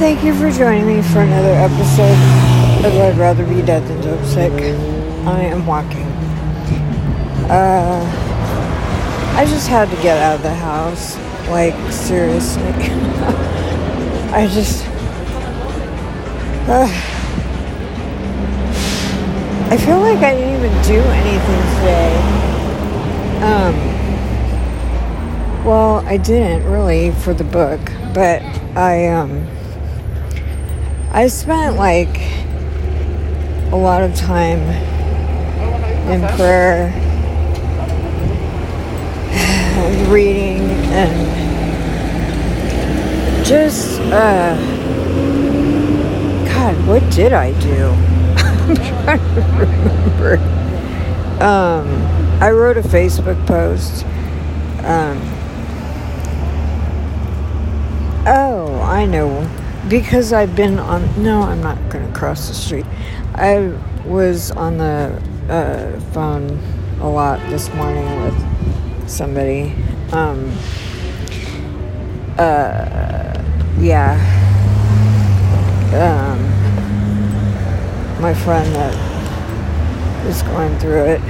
Thank you for joining me for another episode of I'd Rather Be Dead Than Dope Sick. I am walking. Uh, I just had to get out of the house. Like, seriously. I just. Uh, I feel like I didn't even do anything today. Um, well, I didn't really for the book, but I, um, I spent like a lot of time in prayer, and reading, and just, uh, God, what did I do? I'm trying to remember. Um, I wrote a Facebook post. Um, oh, I know because I've been on. No, I'm not going to cross the street. I was on the uh, phone a lot this morning with somebody. Um, uh, yeah. Um, my friend that is going through it.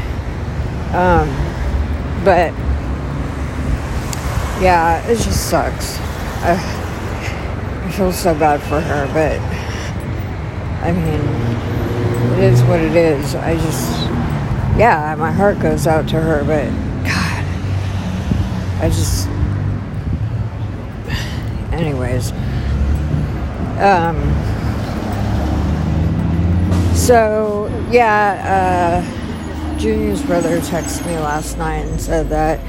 Um, but yeah, it just sucks. I feel so bad for her, but I mean, it is what it is. I just, yeah, my heart goes out to her, but God, I just, anyways. Um, so, yeah, uh, Junior's brother texted me last night and said that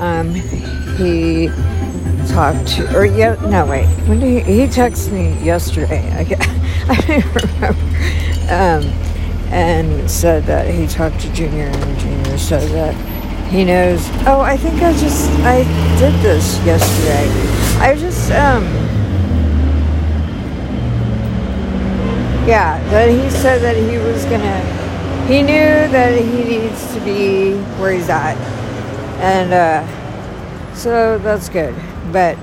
um, he talked to, or yeah, no, wait. When he, he texted me yesterday? I, I don't remember. Um, and said that he talked to Junior, and Junior said that he knows. Oh, I think I just I did this yesterday. I just um. Yeah, that he said that he was gonna. He knew that he needs to be where he's at, and uh, so that's good. But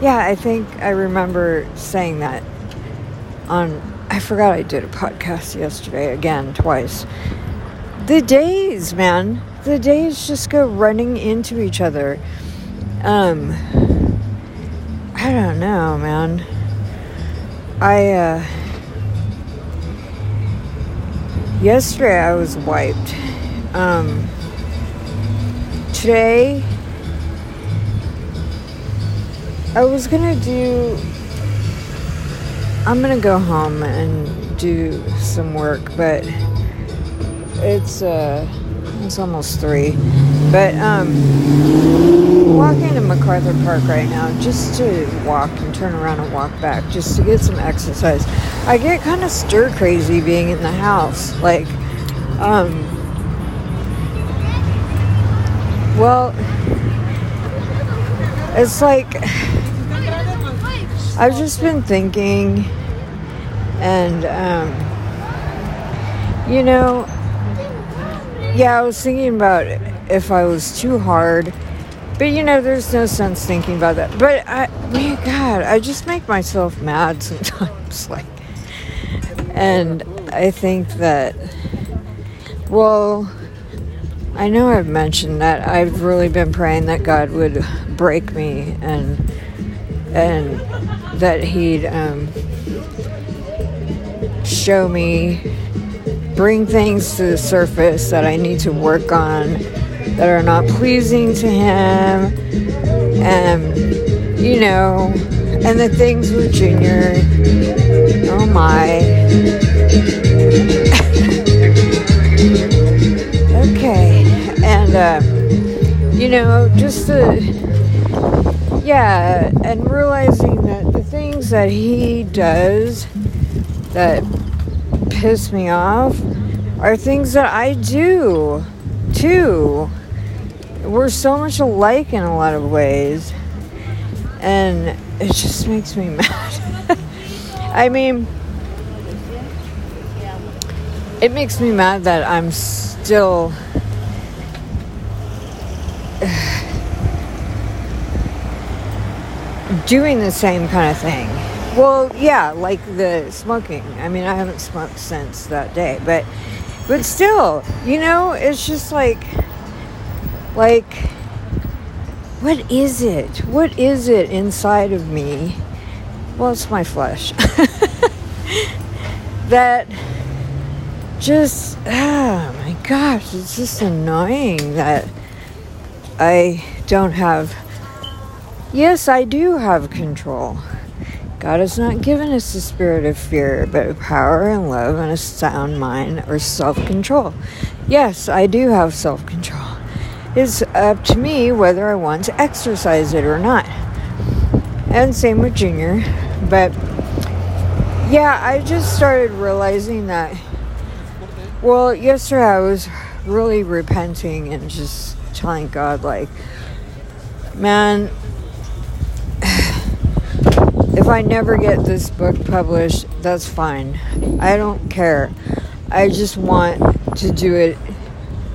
yeah, I think I remember saying that on. I forgot I did a podcast yesterday again, twice. The days, man. The days just go running into each other. Um, I don't know, man. I, uh, yesterday I was wiped. Um, today, I was gonna do. I'm gonna go home and do some work, but it's uh, it's almost three. But um, walking to MacArthur Park right now just to walk and turn around and walk back, just to get some exercise. I get kind of stir crazy being in the house, like um. Well, it's like I've just been thinking, and um, you know, yeah, I was thinking about if I was too hard, but you know, there's no sense thinking about that. But I, my God, I just make myself mad sometimes, like, and I think that, well. I know I've mentioned that I've really been praying that God would break me and and that he'd um, show me, bring things to the surface that I need to work on that are not pleasing to him, and you know, and the things with Junior. Oh my. okay, and uh, you know, just the yeah, and realizing that things that he does that piss me off are things that I do too. We're so much alike in a lot of ways, and it just makes me mad. I mean, it makes me mad that I'm still. doing the same kind of thing. Well, yeah, like the smoking. I mean, I haven't smoked since that day, but but still, you know, it's just like like what is it? What is it inside of me? Well, it's my flesh. that just oh my gosh, it's just annoying that I don't have Yes, I do have control. God has not given us the spirit of fear, but of power and love and a sound mind or self control. Yes, I do have self control. It's up to me whether I want to exercise it or not. And same with Junior. But yeah, I just started realizing that. Well, yesterday I was really repenting and just telling God, like, man, if I never get this book published, that's fine. I don't care. I just want to do it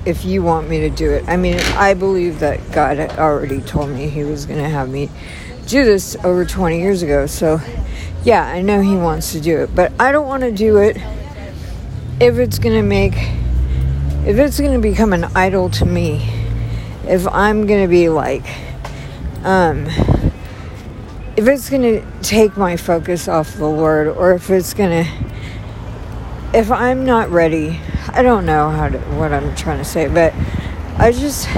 if you want me to do it. I mean, I believe that God already told me He was going to have me do this over 20 years ago. So, yeah, I know He wants to do it. But I don't want to do it if it's going to make, if it's going to become an idol to me. If I'm going to be like, um, if it's going to take my focus off the Lord or if it's going to if I'm not ready, I don't know how to what I'm trying to say, but I just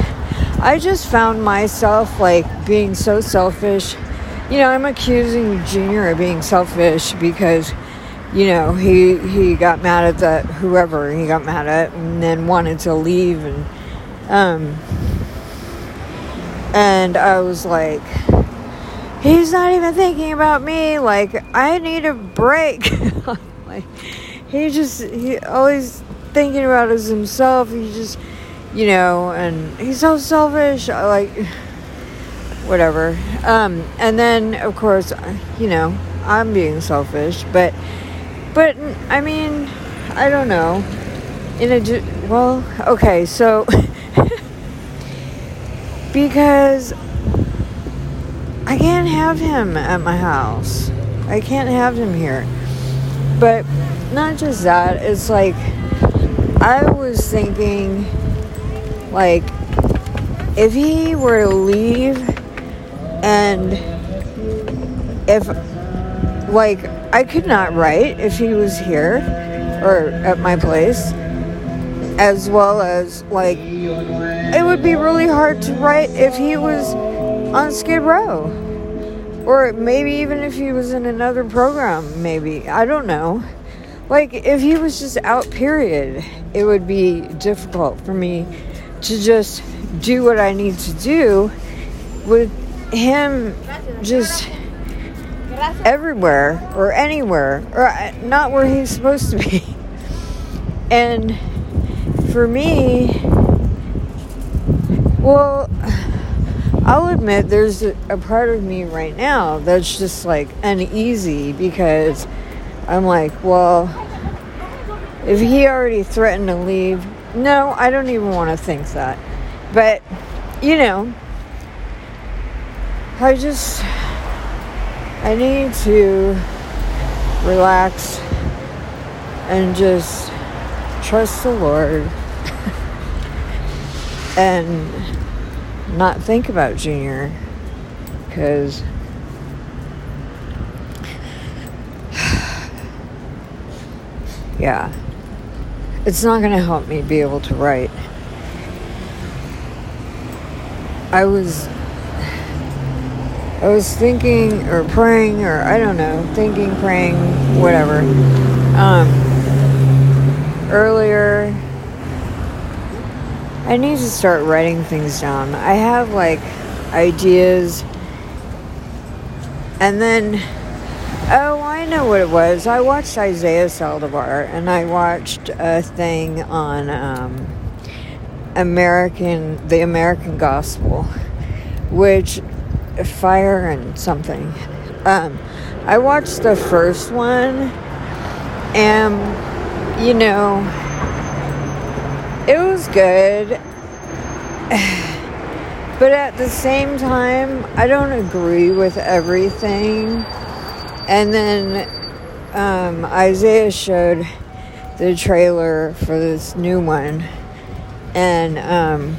I just found myself like being so selfish. You know, I'm accusing Junior of being selfish because you know, he he got mad at the whoever he got mad at and then wanted to leave and um and I was like he's not even thinking about me. Like, I need a break. like, he just, he always thinking about is himself. He just, you know, and he's so selfish. Like, whatever. Um, and then, of course, you know, I'm being selfish, but, but, I mean, I don't know. In a, well, okay, so, because I can't have him at my house. I can't have him here. But not just that, it's like I was thinking like if he were to leave and if like I could not write if he was here or at my place as well as like it would be really hard to write if he was on Skid Row. Or maybe even if he was in another program, maybe. I don't know. Like, if he was just out, period, it would be difficult for me to just do what I need to do with him just everywhere or anywhere or uh, not where he's supposed to be. And for me, well, I'll admit there's a, part of me right now that's just like uneasy because I'm like, well, if he already threatened to leave, no, I don't even want to think that. But, you know, I just, I need to relax and just trust the Lord and not think about junior because yeah. It's not going to help me be able to write. I was i was thinking or praying or i don't know thinking praying whatever um earlier I need to start writing things down. I have like ideas. And then, oh, I know what it was. I watched Isaiah Saldivar and I watched a thing on um, American, the American Gospel, which, fire and something. Um, I watched the first one and, you know, it was good. But at the same time, I don't agree with everything And then um, Isaiah showed the trailer for this new one, and um,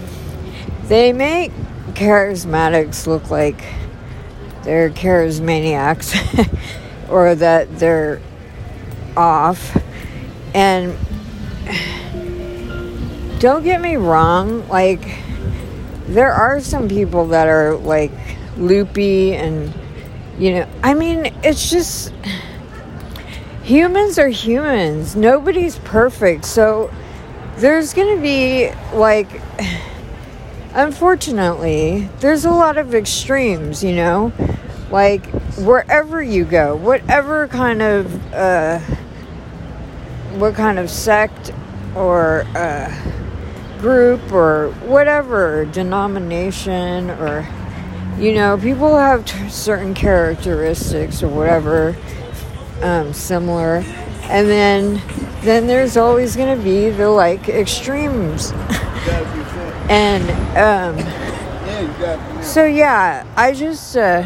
they make charismatics look like they're charismaniacs or that they're off. And don't get me wrong, like, there are some people that are like loopy and, you know, I mean, it's just humans are humans. Nobody's perfect. So there's going to be like unfortunately, there's a lot of extremes, you know? Like wherever you go, whatever kind of uh what kind of sect or uh group or whatever denomination or you know people have t- certain characteristics or whatever um, similar. And then then there's always going to be the like extremes. And um, so yeah i just uh,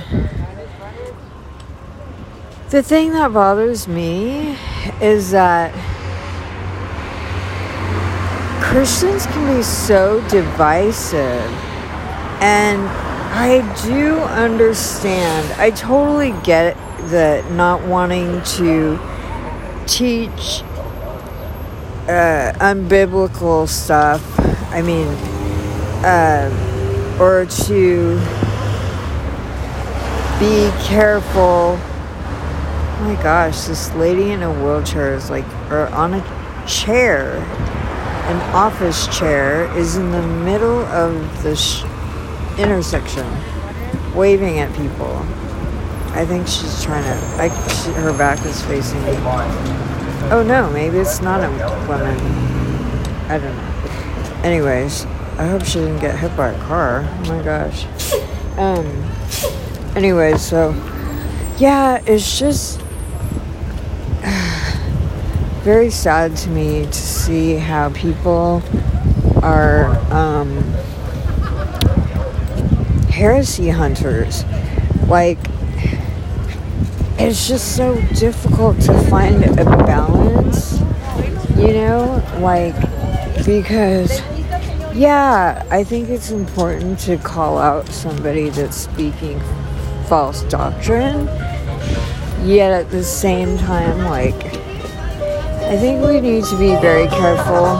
the thing that bothers me is that christians can be so divisive and i do understand i totally get the not wanting to teach uh, unbiblical stuff. I mean, uh, or to be careful. Oh my gosh, this lady in a wheelchair is like, or on a chair, an office chair, is in the middle of the sh- intersection, waving at people. I think she's trying to. Like, she, her back is facing me. Oh no, maybe it's not a woman. I don't know. Anyways, I hope she didn't get hit by a car. Oh my gosh. Um. Anyway, so yeah, it's just very sad to me to see how people are um, heresy hunters. Like it's just so difficult to find a balance, you know, like because yeah, I think it's important to call out somebody that's speaking false doctrine. Yet at the same time, like I think we need to be very careful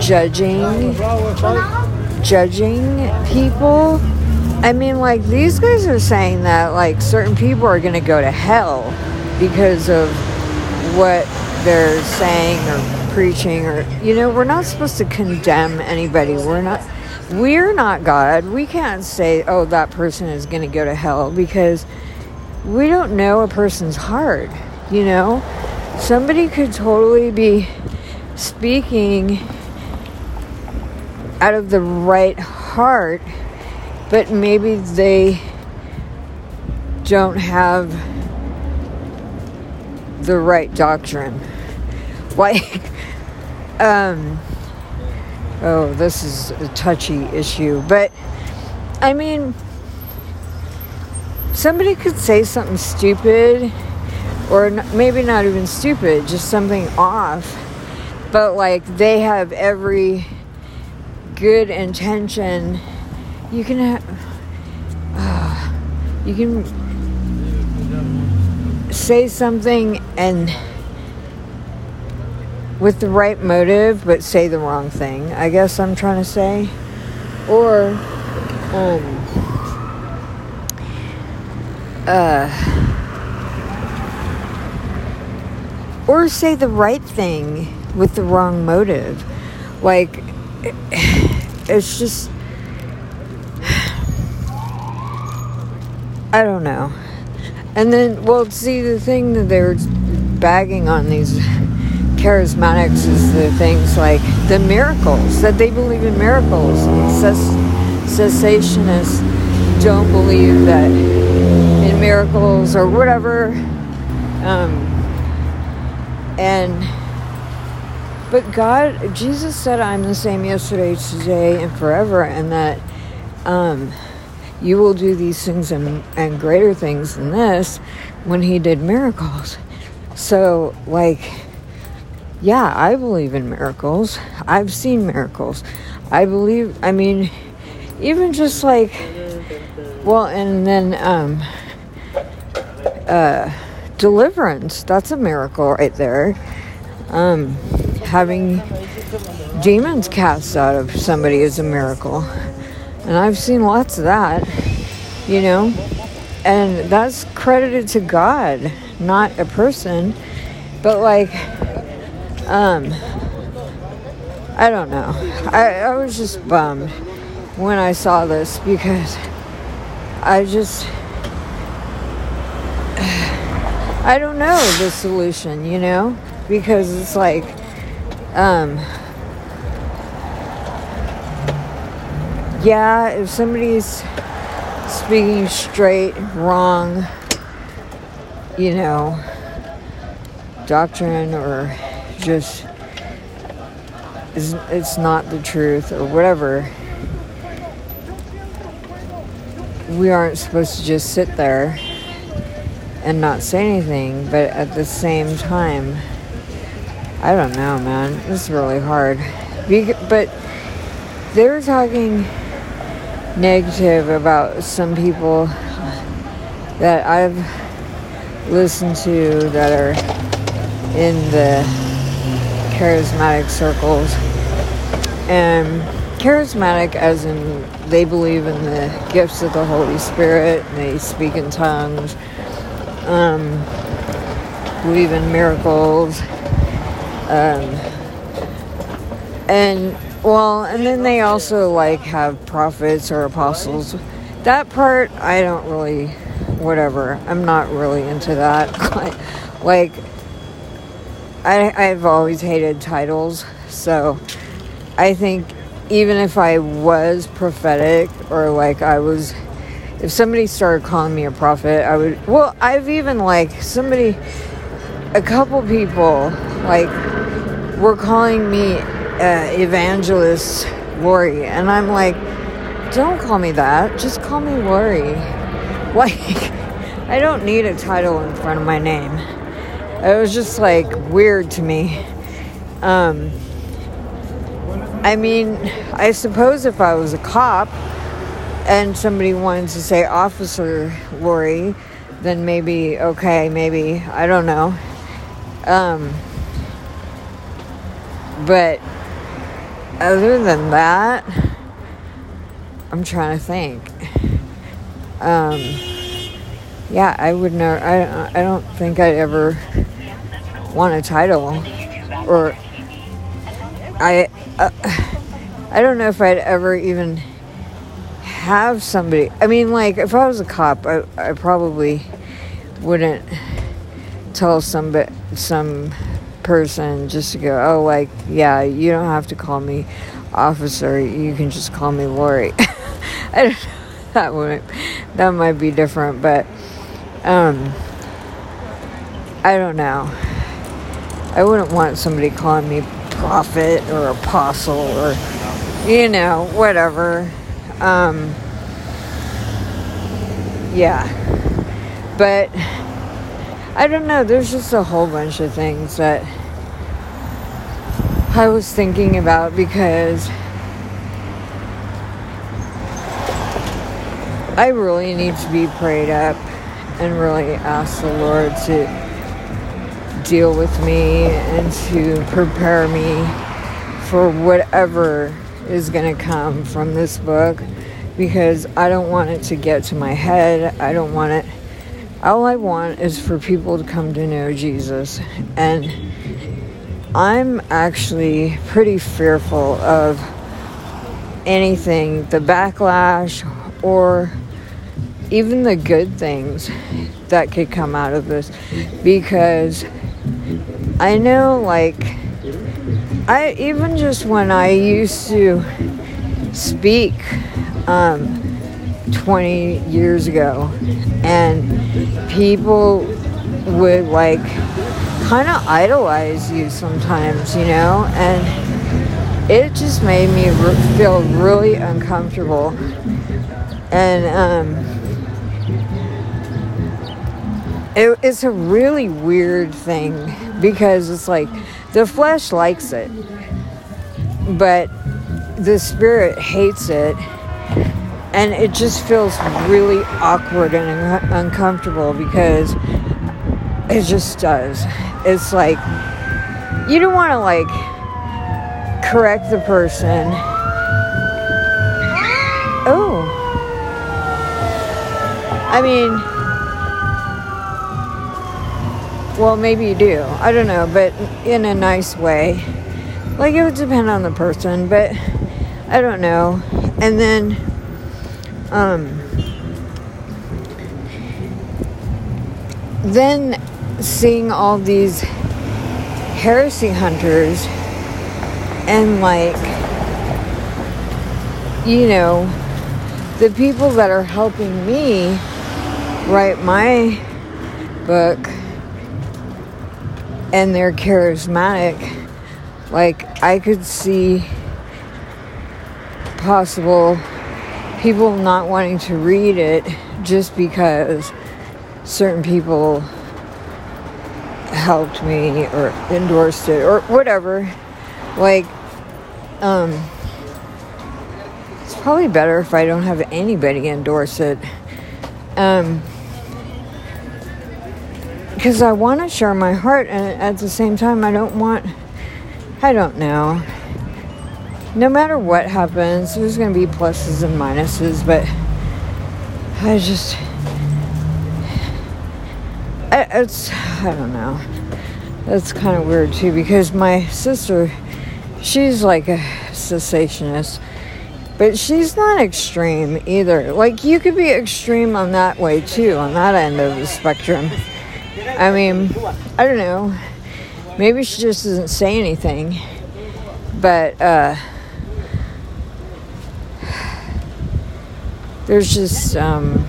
judging judging people I mean, like, these guys are saying that, like, certain people are going to go to hell because of what they're saying or preaching, or, you know, we're not supposed to condemn anybody. We're not, we're not God. We can't say, oh, that person is going to go to hell because we don't know a person's heart, you know? Somebody could totally be speaking out of the right heart but maybe they don't have the right doctrine. Like, um, oh, this is a touchy issue, but I mean, somebody could say something stupid, or maybe not even stupid, just something off, but like they have every good intention. You can have, uh, you can say something and with the right motive but say the wrong thing i guess i'm trying to say. Or um uh or say the right thing with the wrong motive like it's just I don't know. And then, well, see, the thing that they were bagging on these charismatics is the things like the miracles, that they believe in miracles. cessationists don't believe that in miracles or whatever. Um, and, but God, Jesus said, I'm the same yesterday, today, and forever, and that, um, you will do these things and, and greater things than this when he did miracles. So, like, yeah, I believe in miracles. I've seen miracles. I believe, I mean, even just like, well, and then, um, uh, deliverance, that's a miracle right there. Um, having demons cast out of somebody is a miracle. And I've seen lots of that, you know, and that's credited to God, not a person. But like, um, I don't know. I, I was just bummed when I saw this because I just I don't know the solution, you know, because it's like um yeah, if somebody's speaking straight wrong, you know, doctrine or just it's not the truth or whatever we aren't supposed to just sit there and not say anything, but at the same time, I don't know, man. It's really hard. But they're talking negative about some people that I've listened to that are in the charismatic circles. And charismatic, as in they believe in the gifts of the Holy Spirit, and they speak in tongues, um, believe in miracles, um, and well, and then they also like have prophets or apostles. That part I don't really, whatever. I'm not really into that. like, I I've always hated titles, so I think even if I was prophetic or like I was, if somebody started calling me a prophet, I would, well, I've even like somebody, a couple people like were calling me uh, evangelist Lori, and I'm like, don't call me that, just call me Lori. Like, I don't need a title in front of my name. It was just like weird to me. Um, I mean, I suppose if I was a cop and somebody wanted to say Officer Lori, then maybe, okay, maybe, I don't know. Um, but other than that, I'm trying to think. Um, yeah, I would never, I, I don't think I'd ever want a title or I uh, I don't know if I'd ever even have somebody. I mean, like if I was a cop, I I probably wouldn't tell some some person just to go, oh, like yeah, you don't have to call me officer. You can just call me Lori. I don't know. That would that might be different, but um, I don't know. I wouldn't want somebody calling me prophet or apostle or, you know, whatever. Um, yeah. But I don't know. There's just a whole bunch of things that I was thinking about because I really need to be prayed up and really ask the Lord to deal with me and to prepare me for whatever is going to come from this book because I don't want it to get to my head. I don't want it. All I want is for people to come to know Jesus. And I'm actually pretty fearful of anything, the backlash or even the good things that could come out of this because I know, like, I even just when I used to speak um, 20 years ago, and people would like kind of idolize you sometimes, you know, and it just made me re- feel really uncomfortable. And um, it, it's a really weird thing because it's like the flesh likes it, but the spirit hates it. And it just feels really awkward and un- uncomfortable because it just does. It's like you don't want to like correct the person. Oh. I mean, well, maybe you do. I don't know, but in a nice way. Like, it would depend on the person, but I don't know. And then, um, then seeing all these heresy hunters and like you know the people that are helping me write my book and they're charismatic like i could see possible people not wanting to read it just because certain people helped me or endorsed it or whatever. Like, um, it's probably better if I don't have anybody endorse it. Um, because I want to share my heart, and at the same time, I don't want, I don't know. No matter what happens, there's going to be pluses and minuses, but I just, it's I don't know. That's kind of weird too because my sister, she's like a cessationist, but she's not extreme either. Like you could be extreme on that way too, on that end of the spectrum. I mean, I don't know. Maybe she just doesn't say anything, but uh, there's just um,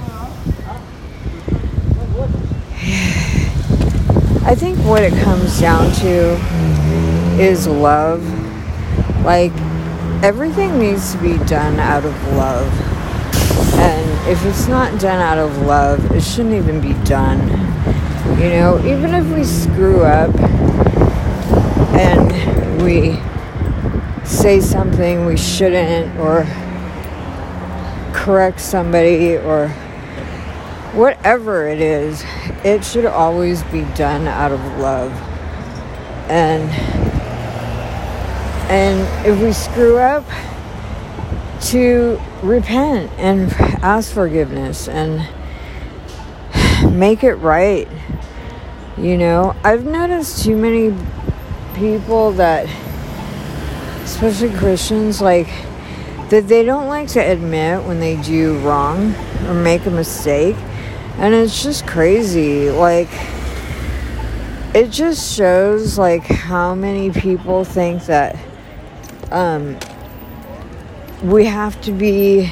I think what it comes down to is love. Like, everything needs to be done out of love. And if it's not done out of love, it shouldn't even be done. You know, even if we screw up and we say something we shouldn't or correct somebody or whatever it is, it should always be done out of love. And and if we screw up to repent and ask forgiveness and make it right. You know, I've noticed too many people that especially Christians like that they don't like to admit when they do wrong or make a mistake. And it's just crazy. Like it just shows like how many people think that um we have to be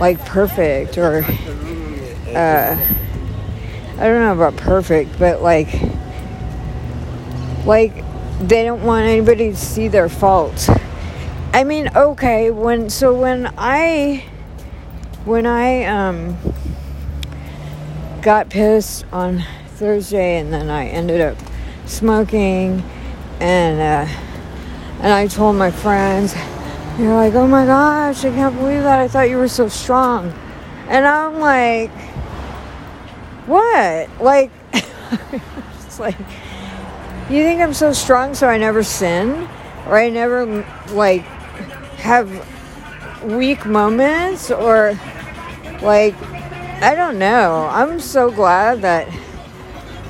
like perfect or uh I don't know about perfect but like like they don't want anybody to see their faults. I mean, okay, when so when I when I um got pissed on Thursday, and then I ended up smoking, and uh, and I told my friends, they're like, "Oh my gosh, I can't believe that! I thought you were so strong," and I'm like, "What? Like, it's like." You think I'm so strong so I never sin? Or I never, like, have weak moments? Or, like, I don't know. I'm so glad that,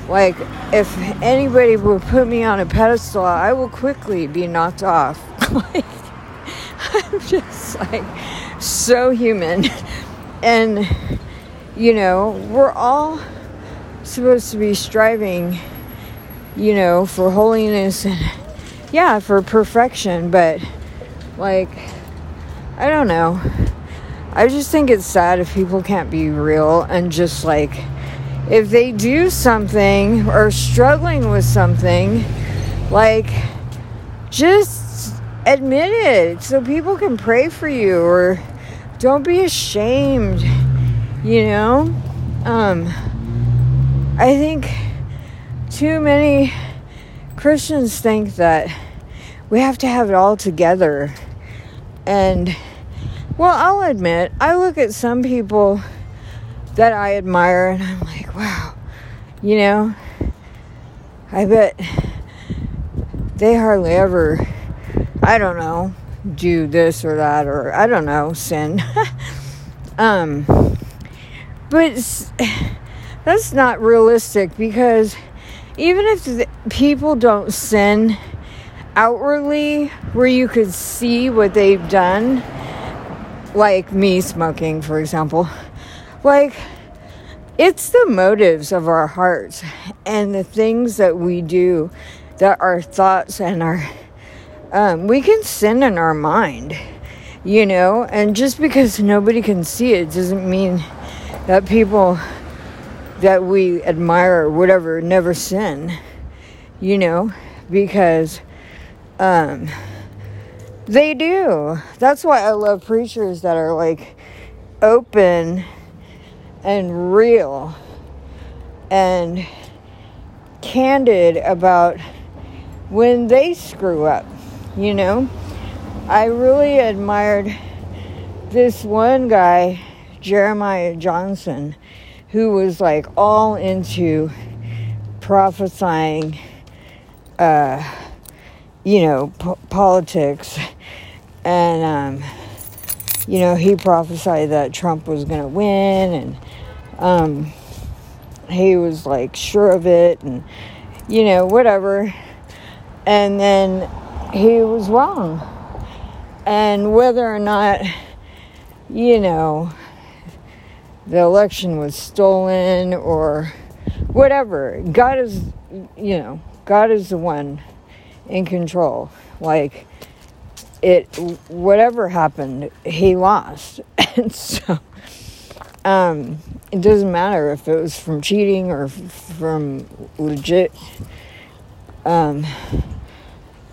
like, if anybody would put me on a pedestal, I will quickly be knocked off. like, I'm just like so human. And, you know, we're all supposed to be striving, you know, for holiness and, yeah, for perfection. But, like, I don't know. I just think it's sad if people can't be real and just like if they do something or struggling with something, like just admit it so people can pray for you or don't be ashamed, you know? Um, I think too many Christians think that we have to have it all together. And, well, I'll admit, I look at some people that I admire and I'm like, wow, you know, I bet they hardly ever, I don't know, do this or that or I don't know, sin. um, but that's not realistic because even if people don't sin outwardly, where you could see what they've done, like me smoking, for example, like it's the motives of our hearts and the things that we do that our thoughts and our um, we can sin in our mind you know? And just because nobody can see it doesn't mean that people that we admire or whatever never sin you know because um they do that's why i love preachers that are like open and real and candid about when they screw up, you know? I really admired this one guy, Jeremiah Johnson, who was like all into prophesying, uh, you know, po- politics. And, um, you know, he prophesied that Trump was going to win and um, he was like sure of it and, you know, whatever. And then he was wrong. And whether or not, you know, the election was stolen or whatever, God is, you know, God is the one in control. Like, it, whatever happened, he lost. and so, um, it doesn't matter if it was from cheating or from legit. Um,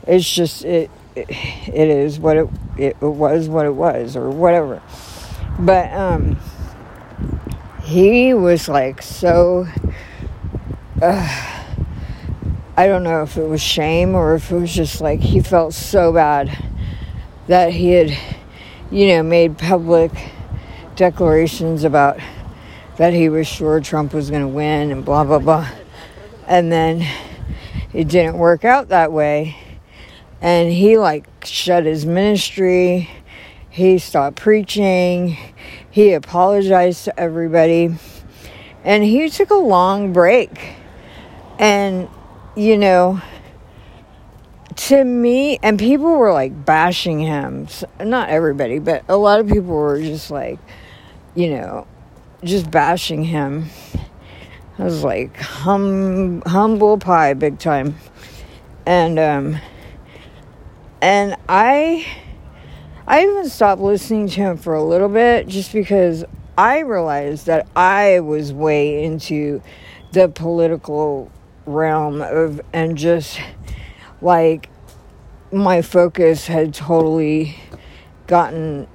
it's just it, it, it is what it it was what it was or whatever. But um, he was like so. Uh, I don't know if it was shame or if it was just like he felt so bad that he had, you know, made public declarations about that he was sure Trump was going to win and blah, blah, blah. And then it didn't work out that way. And he like shut his ministry. He stopped preaching. He apologized to everybody. And he took a long break. And, you know, to me, and people were like bashing him. Not everybody, but a lot of people were just like, you know, just bashing him. I was like hum humble pie big time. And um and I I even stopped listening to him for a little bit just because I realized that I was way into the political realm of and just like my focus had totally gotten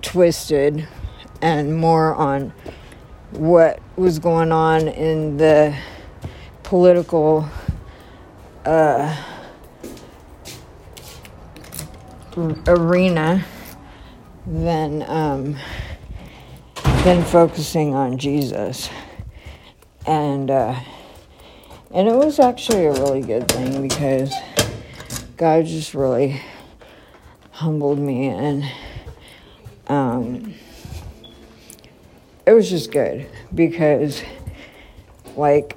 twisted and more on what was going on in the political uh, arena than um, than focusing on Jesus, and uh, and it was actually a really good thing because God just really humbled me and um, it was just good because, like,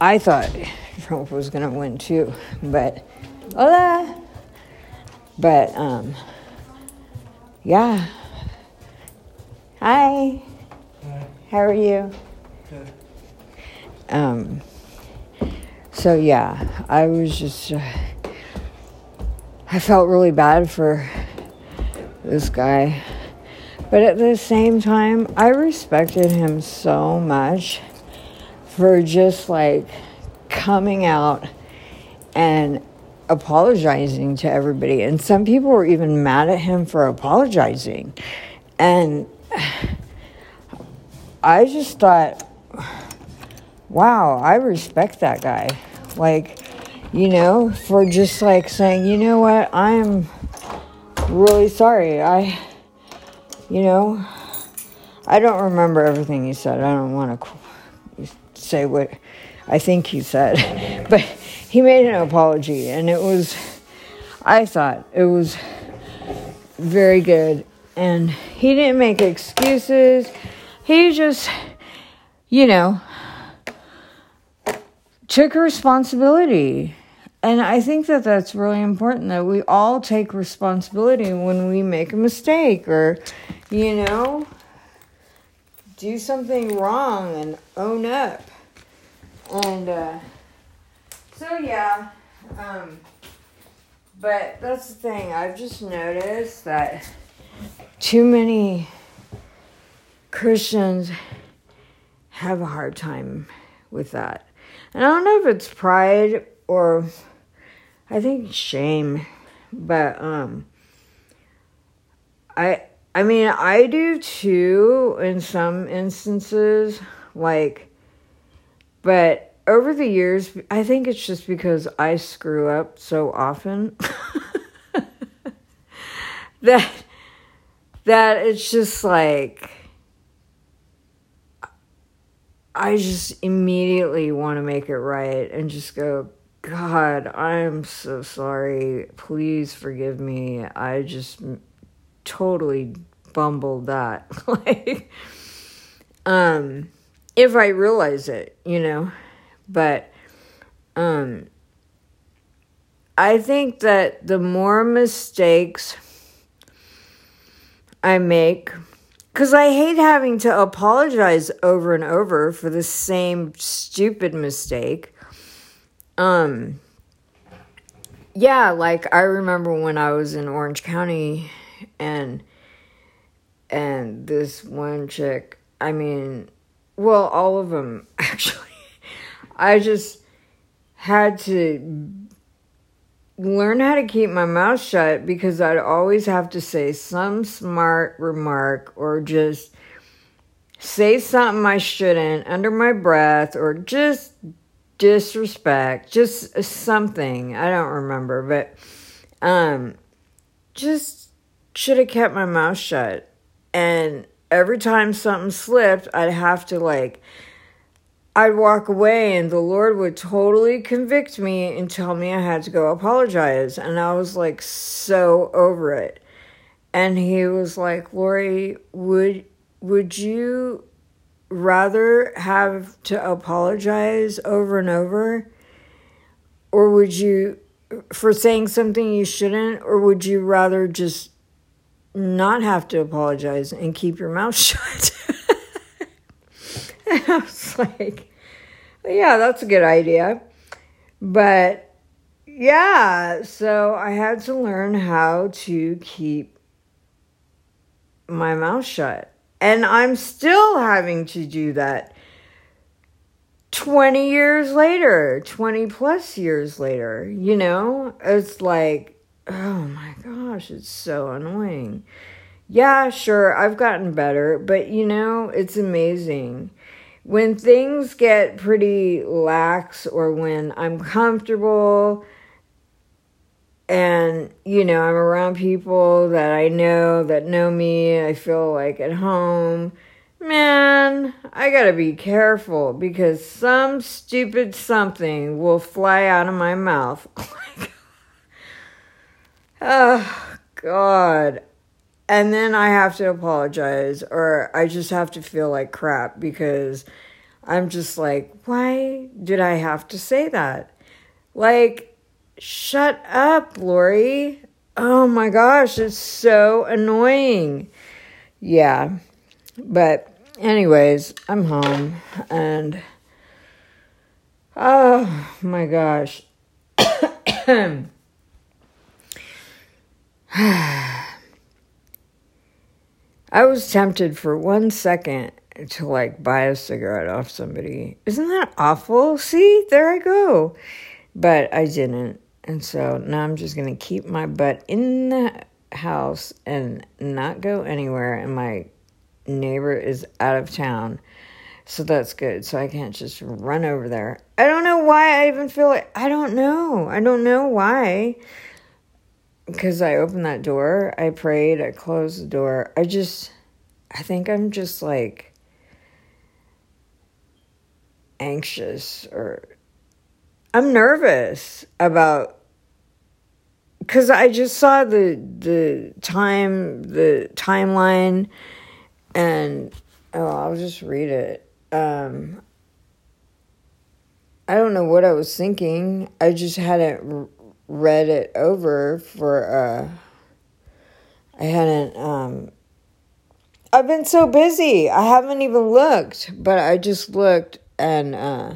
I thought Trump was gonna win too, but hola, but um, yeah. Hi. Hi. How are you? Good. Um. So yeah, I was just. Uh, I felt really bad for this guy. But at the same time, I respected him so much for just like coming out and apologizing to everybody. And some people were even mad at him for apologizing. And I just thought, wow, I respect that guy. Like, you know, for just like saying, you know what, I'm really sorry. I, you know, I don't remember everything he said. I don't want to say what I think he said, but he made an apology, and it was, I thought it was very good. And he didn't make excuses. He just, you know, took responsibility. And I think that that's really important that we all take responsibility when we make a mistake or, you know, do something wrong and own up. And uh, so, yeah. Um, but that's the thing. I've just noticed that too many Christians have a hard time with that. And I don't know if it's pride or I think shame, but um I I mean, I do too in some instances like but over the years, I think it's just because I screw up so often that that it's just like I just immediately want to make it right and just go, God, I'm so sorry. Please forgive me. I just totally bumbled that. like, um, if I realize it, you know, but, um, I think that the more mistakes I make, because I hate having to apologize over and over for the same stupid mistake. Um, yeah, like I remember when I was in Orange County and and this one chick, I mean, well, all of them actually. I just had to learn how to keep my mouth shut because I'd always have to say some smart remark or just say something I shouldn't under my breath or just disrespect, just something. I don't remember, but um just should have kept my mouth shut. And every time something slipped, I'd have to like I'd walk away and the Lord would totally convict me and tell me I had to go apologize. And I was like so over it. And he was like, Lori, would would you rather have to apologize over and over? Or would you for saying something you shouldn't? Or would you rather just not have to apologize and keep your mouth shut? And I was like, yeah, that's a good idea. But yeah, so I had to learn how to keep my mouth shut. And I'm still having to do that 20 years later, 20 plus years later. You know, it's like, oh my gosh, it's so annoying. Yeah, sure, I've gotten better, but you know, it's amazing when things get pretty lax or when I'm comfortable and you know I'm around people that I know that know me, I feel like at home. Man, I gotta be careful because some stupid something will fly out of my mouth. oh, God and then I have to apologize or I just have to feel like crap because I'm just like, why did I have to say that? Like, shut up, Lori. Oh my gosh, it's so annoying. Yeah. But, anyways, I'm home and oh my gosh. I was tempted for one second to like buy a cigarette off somebody. Isn't that awful? See, there I go. But I didn't. And so now I'm just going to keep my butt in the house and not go anywhere, and my neighbor is out of town. So that's good. So I can't just run over there. I don't know why I even feel like I don't know. I don't know why. Because I opened that door, I prayed, I closed the door. I just, I think I'm just like anxious or I'm nervous about because I just saw the the time the timeline and oh I'll just read it. Um, I don't know what I was thinking. I just hadn't read it over for uh I hadn't um I've been so busy. I haven't even looked, but I just looked and uh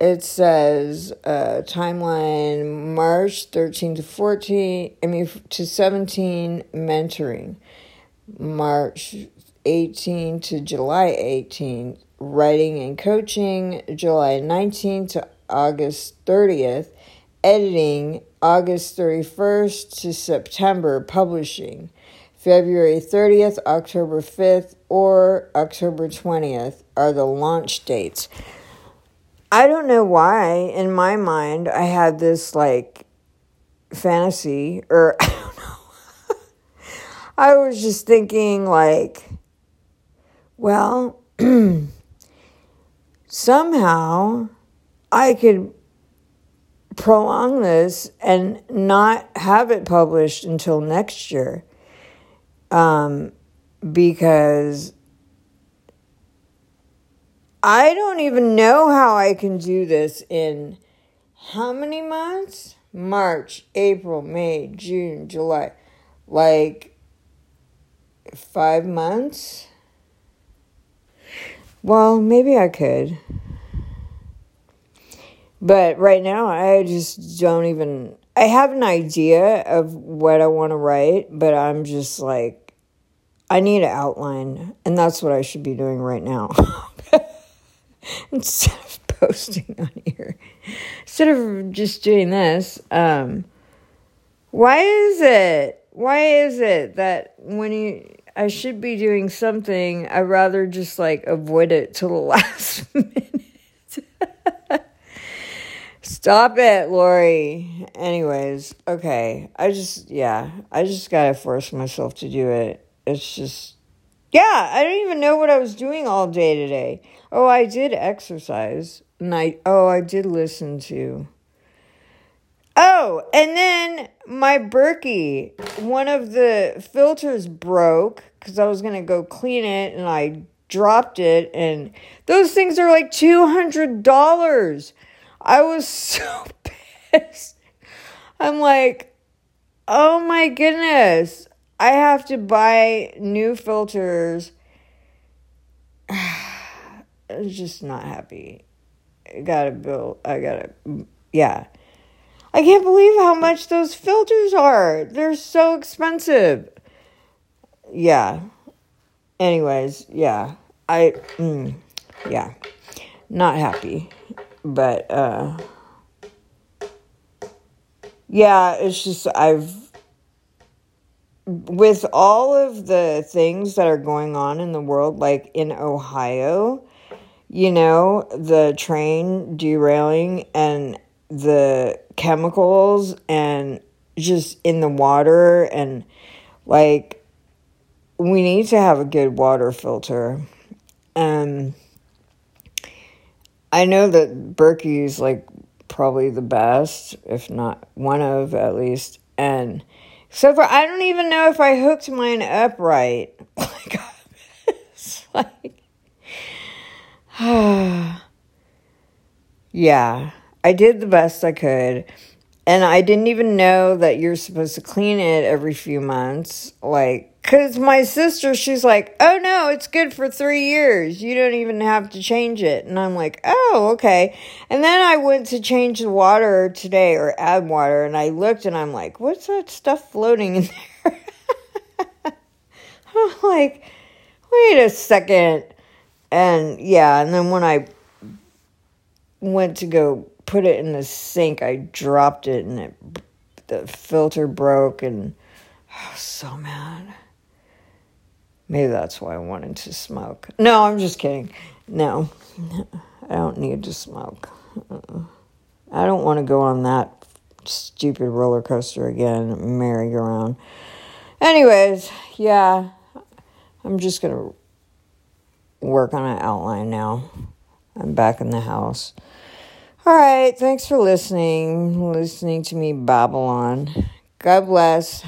it says uh, timeline March 13 to 14, I mean to 17 mentoring, March 18 to July 18, writing and coaching, July 19 to August 30th, editing, August 31st to September, publishing, February 30th, October 5th, or October 20th are the launch dates. I don't know why, in my mind, I had this like fantasy, or I don't know. I was just thinking, like, well, somehow I could prolong this and not have it published until next year. Um, because I don't even know how I can do this in how many months? March, April, May, June, July. Like five months? Well, maybe I could. But right now, I just don't even. I have an idea of what I want to write, but I'm just like, I need an outline, and that's what I should be doing right now. instead of posting on here, instead of just doing this, um, why is it? Why is it that when you I should be doing something, I rather just like avoid it till the last minute. Stop it, Lori. Anyways, okay. I just yeah, I just gotta force myself to do it. It's just yeah, I don't even know what I was doing all day today. Oh, I did exercise. And I, oh, I did listen to. Oh, and then my Berkey, one of the filters broke because I was to go clean it and I dropped it. And those things are like $200. I was so pissed. I'm like, oh my goodness. I have to buy new filters. I'm just not happy. I gotta build, I gotta, yeah. I can't believe how much those filters are. They're so expensive. Yeah. Anyways, yeah. I, mm, yeah. Not happy. But, uh, yeah, it's just, I've, with all of the things that are going on in the world, like in Ohio, you know, the train derailing and the chemicals and just in the water and like we need to have a good water filter. And I know that Berkey's like probably the best, if not one of at least. And so far, I don't even know if I hooked mine up right. Like, it's like, yeah, I did the best I could. And I didn't even know that you're supposed to clean it every few months. Like, because my sister, she's like, oh no, it's good for three years. You don't even have to change it. And I'm like, oh, okay. And then I went to change the water today or add water. And I looked and I'm like, what's that stuff floating in there? I'm like, wait a second. And yeah, and then when I went to go put it in the sink, I dropped it and it, the filter broke and I was so mad. Maybe that's why I wanted to smoke. No, I'm just kidding. No, I don't need to smoke. Uh-uh. I don't want to go on that stupid roller coaster again, merry-go-round. Anyways, yeah, I'm just going to work on an outline now. I'm back in the house. All right, thanks for listening, listening to me babble on. God bless.